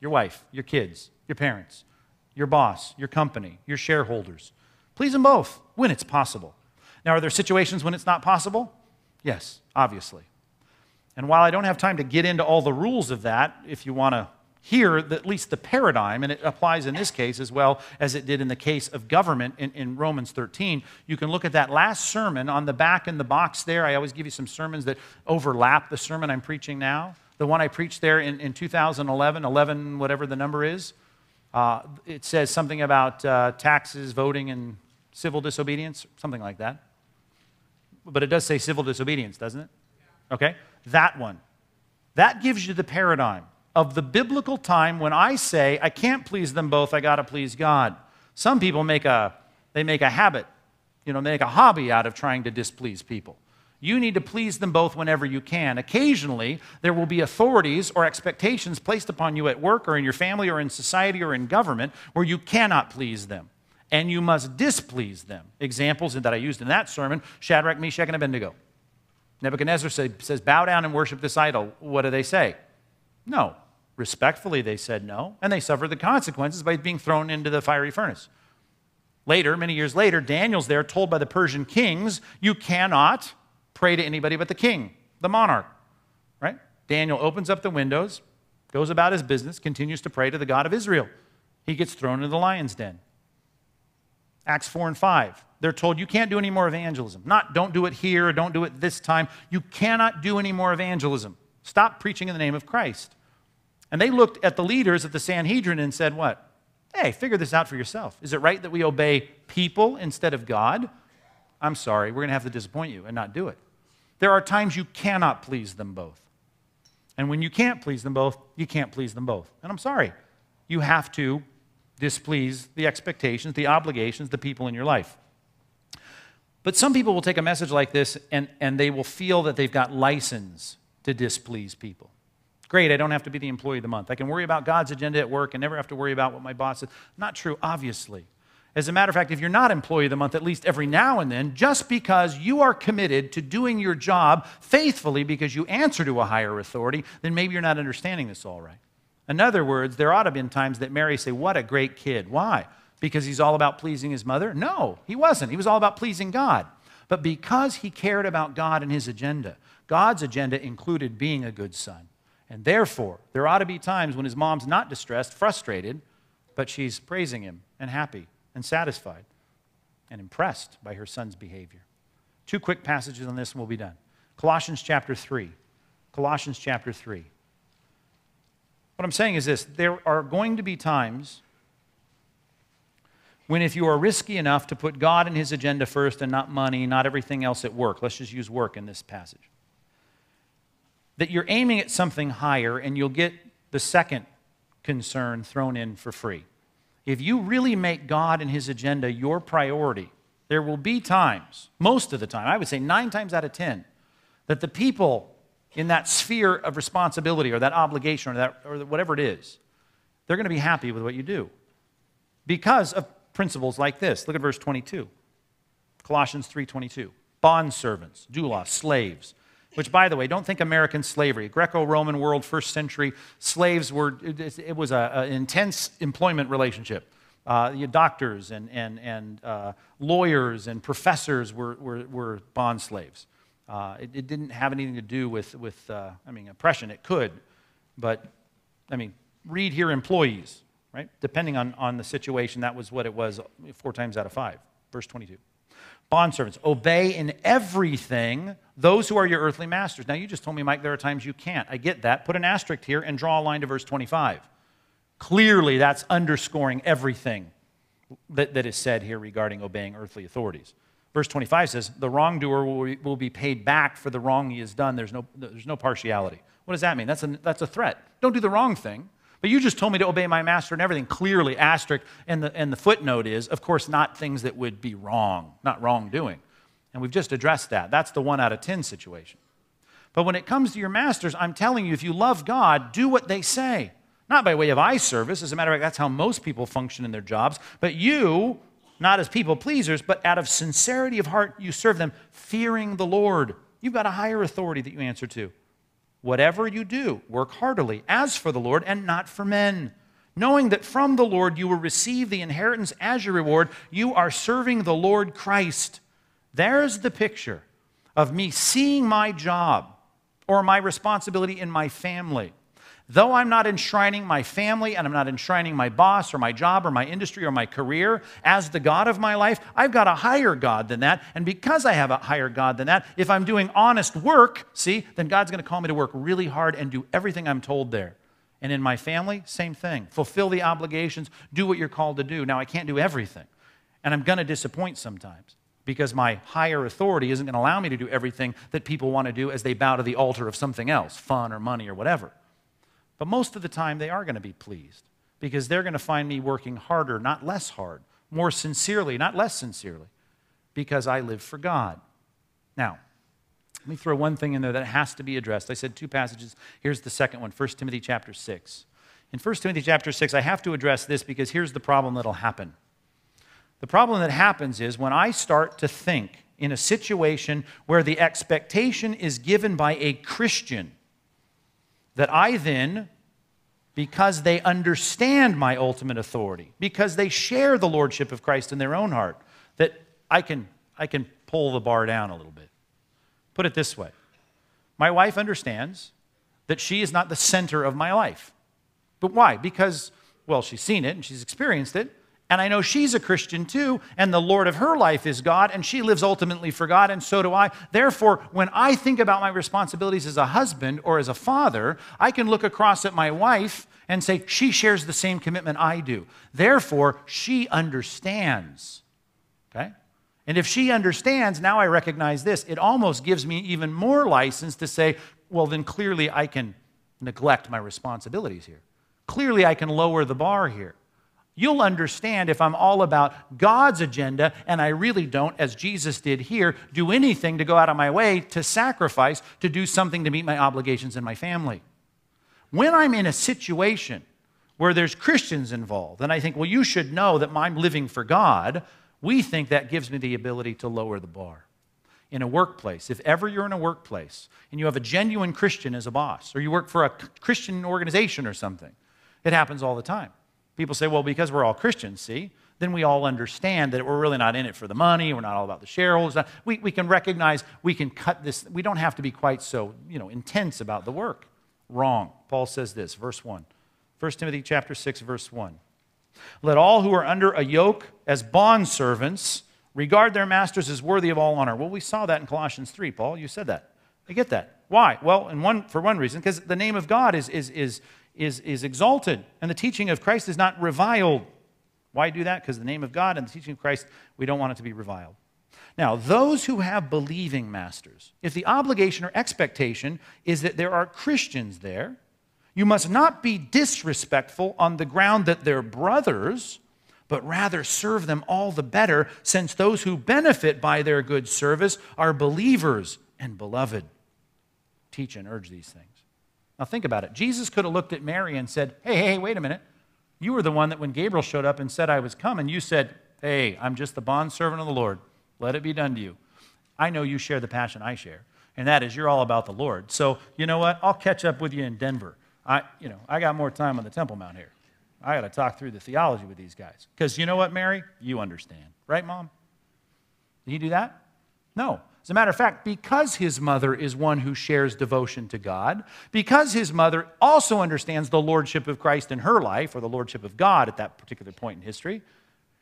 your wife, your kids, your parents. your boss, your company, your shareholders. Please them both when it's possible. Now, are there situations when it's not possible? Yes, obviously. And while I don't have time to get into all the rules of that, if you want to hear at least the paradigm, and it applies in this case as well as it did in the case of government in, in, Romans 13. You can look at that last sermon on the back in the box there. I always give you some sermons that overlap the sermon I'm preaching now. The one I preached there in, in 2011, 11, whatever the number is, uh, it says something about uh, taxes, voting, and civil disobedience, something like that. But it does say civil disobedience, doesn't it? Okay? That one. That gives you the paradigm of the biblical time when I say I can't please them both, I got to please God. Some people make a they make a habit, you know, make a hobby out of trying to displease people. You need to please them both whenever you can. Occasionally, there will be authorities or expectations placed upon you at work or in your family or in society or in government where you cannot please them and you must displease them. Examples that I used in that sermon Shadrach, Meshach, and Abednego. Nebuchadnezzar says, Bow down and worship this idol. What do they say? No. Respectfully, they said no, and they suffered the consequences by being thrown into the fiery furnace. Later, many years later, Daniel's there told by the Persian kings, You cannot pray to anybody but the king, the monarch. Right? Daniel opens up the windows, goes about his business, continues to pray to the God of Israel. He gets thrown into the lion's den. Acts 4 and 5. They're told you can't do any more evangelism. Not don't do it here, don't do it this time. You cannot do any more evangelism. Stop preaching in the name of Christ. And they looked at the leaders of the Sanhedrin and said, What? Hey, figure this out for yourself. Is it right that we obey people instead of God? I'm sorry, we're going to have to disappoint you and not do it. There are times you cannot please them both. And when you can't please them both, you can't please them both. And I'm sorry, you have to displease the expectations, the obligations, the people in your life. But some people will take a message like this and, and they will feel that they've got license to displease people. Great, I don't have to be the employee of the month. I can worry about God's agenda at work and never have to worry about what my boss says. Not true, obviously. As a matter of fact, if you're not employee of the month, at least every now and then, just because you are committed to doing your job faithfully because you answer to a higher authority, then maybe you're not understanding this all right. In other words, there ought to have been times that Mary say, What a great kid. Why? Because he's all about pleasing his mother? No, he wasn't. He was all about pleasing God. But because he cared about God and his agenda, God's agenda included being a good son. And therefore, there ought to be times when his mom's not distressed, frustrated, but she's praising him and happy and satisfied and impressed by her son's behavior. Two quick passages on this and we'll be done. Colossians chapter 3. Colossians chapter 3. What I'm saying is this there are going to be times when, if you are risky enough to put God and His agenda first and not money, not everything else at work, let's just use work in this passage, that you're aiming at something higher and you'll get the second concern thrown in for free. If you really make God and His agenda your priority, there will be times, most of the time, I would say nine times out of ten, that the people in that sphere of responsibility or that obligation or, that, or whatever it is, they're going to be happy with what you do because of principles like this. Look at verse 22. Colossians 3:22. Bond servants, doulos, slaves. Which, by the way, don't think American slavery. Greco-Roman world, first century, slaves were. It, it was an intense employment relationship. Uh, doctors and, and, and uh, lawyers and professors were, were, were bond slaves. Uh, it, it, didn't have anything to do with, with uh, I mean, oppression. It could, but, I mean, read here employees, right? Depending on, on the situation, that was what it was four times out of five. Verse 22. Bondservants, obey in everything those who are your earthly masters. Now, you just told me, Mike, there are times you can't. I get that. Put an asterisk here and draw a line to verse 25. Clearly, that's underscoring everything that, that is said here regarding obeying earthly authorities. Verse 25 says, The wrongdoer will be paid back for the wrong he has done. There's no, there's no partiality. What does that mean? That's a, that's a threat. Don't do the wrong thing. But you just told me to obey my master and everything. Clearly, asterisk. And the, and the footnote is, of course, not things that would be wrong, not wrongdoing. And we've just addressed that. That's the one out of 10 situation. But when it comes to your masters, I'm telling you, if you love God, do what they say. Not by way of eye service. As a matter of fact, that's how most people function in their jobs. But you not as people pleasers, but out of sincerity of heart, you serve them, fearing the Lord. You've got a higher authority that you answer to. Whatever you do, work heartily, as for the Lord and not for men, knowing that from the Lord you will receive the inheritance as your reward. You are serving the Lord Christ. There's the picture of me seeing my job or my responsibility in my family. Though I'm not enshrining my family and I'm not enshrining my boss or my job or my industry or my career as the God of my life, I've got a higher God than that. And because I have a higher God than that, if I'm doing honest work, see, then God's going to call me to work really hard and do everything I'm told there. And in my family, same thing. Fulfill the obligations, do what you're called to do. Now, I can't do everything, and I'm going to disappoint sometimes because my higher authority isn't going to allow me to do everything that people want to do as they bow to the altar of something else, fun or money or whatever. But most of the time, they are going to be pleased because they're going to find me working harder, not less hard, more sincerely, not less sincerely, because I live for God. Now, let me throw one thing in there that has to be addressed. I said two passages. Here's the second one 1 Timothy chapter 6. In 1 Timothy chapter 6, I have to address this because here's the problem that'll happen. The problem that happens is when I start to think in a situation where the expectation is given by a Christian that I then, because they understand my ultimate authority, because they share the lordship of Christ in their own heart, that I can, I can pull the bar down a little bit. Put it this way my wife understands that she is not the center of my life. But why? Because, well, she's seen it and she's experienced it. And I know she's a Christian too, and the Lord of her life is God, and she lives ultimately for God, and so do I. Therefore, when I think about my responsibilities as a husband or as a father, I can look across at my wife and say, she shares the same commitment I do. Therefore, she understands. Okay? And if she understands, now I recognize this, it almost gives me even more license to say, well, then clearly I can neglect my responsibilities here. Clearly I can lower the bar here. You'll understand if I'm all about God's agenda and I really don't, as Jesus did here, do anything to go out of my way to sacrifice, to do something to meet my obligations in my family. When I'm in a situation where there's Christians involved, and I think, well, you should know that I'm living for God, we think that gives me the ability to lower the bar. In a workplace, if ever you're in a workplace and you have a genuine Christian as a boss, or you work for a Christian organization or something, it happens all the time. People say, well, because we're all Christians, see, then we all understand that we're really not in it for the money. We're not all about the shareholders. We, we can recognize we can cut this. We don't have to be quite so you know, intense about the work. Wrong. Paul says this, verse 1. 1 Timothy chapter 6, verse 1. Let all who are under a yoke as bondservants regard their masters as worthy of all honor. Well, we saw that in Colossians 3, Paul. You said that. I get that. Why? Well, in one, for one reason, because the name of God is, is, is, is, is exalted and the teaching of Christ is not reviled. Why do that? Because the name of God and the teaching of Christ, we don't want it to be reviled. Now, those who have believing masters, if the obligation or expectation is that there are Christians there, you must not be disrespectful on the ground that they're brothers, but rather serve them all the better, since those who benefit by their good service are believers and beloved. Teach and urge these things. Now, think about it. Jesus could have looked at Mary and said, Hey, hey, wait a minute. You were the one that when Gabriel showed up and said, I was coming, you said, Hey, I'm just the bondservant of the Lord. Let it be done to you. I know you share the passion I share, and that is you're all about the Lord. So, you know what? I'll catch up with you in Denver. I, you know, I got more time on the Temple Mount here. I got to talk through the theology with these guys. Because you know what, Mary? You understand. Right, Mom? Did he do that? No. As a matter of fact, because his mother is one who shares devotion to God, because his mother also understands the lordship of Christ in her life, or the lordship of God at that particular point in history,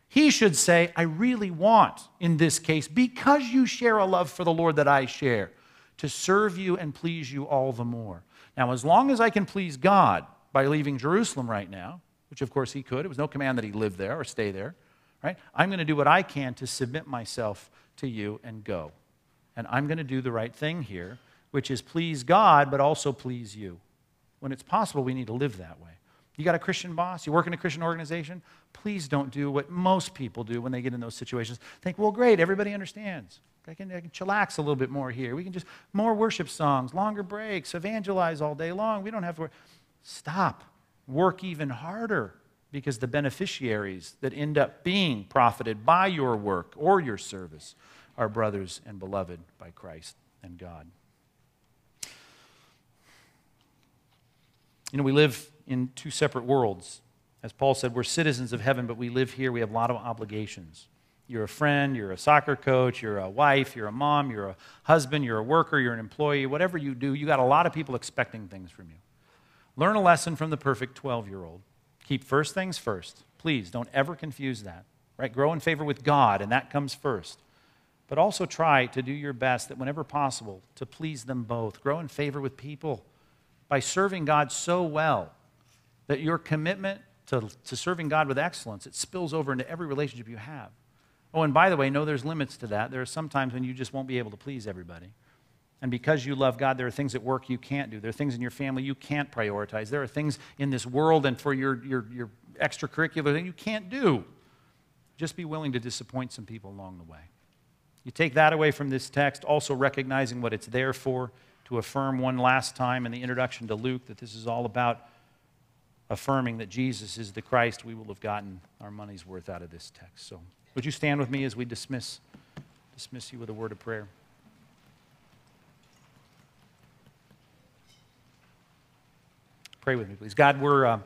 he should say, I really want, in this case, because you share a love for the Lord that I share, to serve you and please you all the more. Now, as long as I can please God by leaving Jerusalem right now, which of course he could, it was no command that he live there or stay there, right? I'm going to do what I can to submit myself to you and go. And I'm going to do the right thing here, which is please God, but also please you. When it's possible, we need to live that way. You got a Christian boss, you work in a Christian organization, please don't do what most people do when they get in those situations. Think, well, great, everybody understands. I can, I can chillax a little bit more here. We can just, more worship songs, longer breaks, evangelize all day long. We don't have to work. Stop. Work even harder because the beneficiaries that end up being profited by your work or your service are brothers and beloved by Christ and God. You know, we live in two separate worlds As Paul said, we're citizens of heaven, but we live here. We have a lot of obligations. You're a friend, you're a soccer coach, you're a wife, you're a mom, you're a husband, you're a worker, you're an employee, whatever you do, you got a lot of people expecting things from you. Learn a lesson from the perfect 12 year old. Keep first things first. Please don't ever confuse that. Right? Grow in favor with God, and that comes first. But also try to do your best that whenever possible to please them both. Grow in favor with people by serving God so well that your commitment to, to serving God with excellence, it spills over into every relationship you have. Oh, and by the way, know there's limits to that. There are some times when you just won't be able to please everybody. And because you love God, there are things at work you can't do. There are things in your family you can't prioritize. There are things in this world and for your, your, your extracurricular that you can't do. Just be willing to disappoint some people along the way. You take that away from this text, also recognizing what it's there for, to affirm one last time in the introduction to Luke that this is all about affirming that Jesus is the Christ. We will have gotten our money's worth out of this text. So would you stand with me as we dismiss, dismiss you with a word of prayer? Pray with me, please. God, we're uh,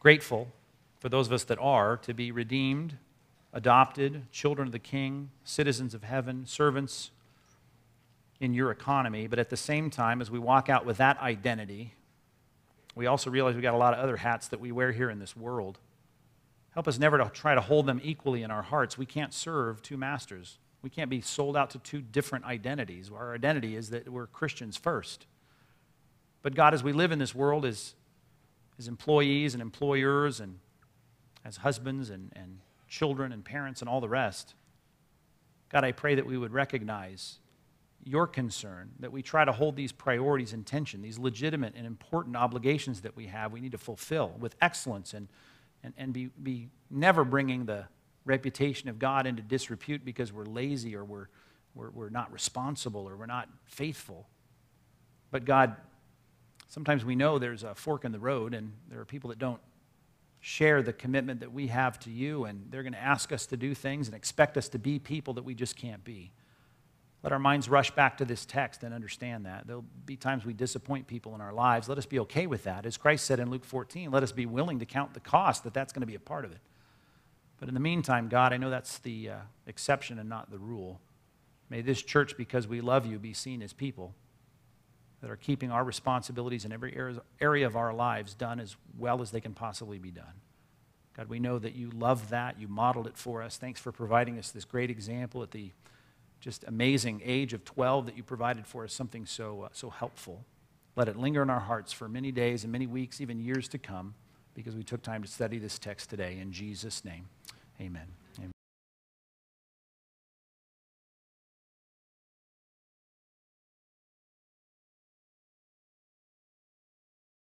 grateful for those of us that are to be redeemed, adopted, children of the King, citizens of heaven, servants in your economy. But at the same time, as we walk out with that identity, we also realize we've got a lot of other hats that we wear here in this world. Help us never to try to hold them equally in our hearts. We can't serve two masters. We can't be sold out to two different identities. Our identity is that we're Christians first. But God, as we live in this world as, as employees and employers and as husbands and, and children and parents and all the rest, God, I pray that we would recognize your concern, that we try to hold these priorities in tension, these legitimate and important obligations that we have, we need to fulfill with excellence and and, and be, be never bringing the reputation of God into disrepute because we're lazy or we're, we're, we're not responsible or we're not faithful. But God, sometimes we know there's a fork in the road and there are people that don't share the commitment that we have to you and they're going to ask us to do things and expect us to be people that we just can't be. Let our minds rush back to this text and understand that. There'll be times we disappoint people in our lives. Let us be okay with that. As Christ said in Luke 14, let us be willing to count the cost that that's going to be a part of it. But in the meantime, God, I know that's the uh, exception and not the rule. May this church, because we love you, be seen as people that are keeping our responsibilities in every area of our lives done as well as they can possibly be done. God, we know that you love that. You modeled it for us. Thanks for providing us this great example at the just amazing age of 12 that you provided for us, something so, uh, so helpful. Let it linger in our hearts for many days and many weeks, even years to come, because we took time to study this text today. In Jesus' name, amen.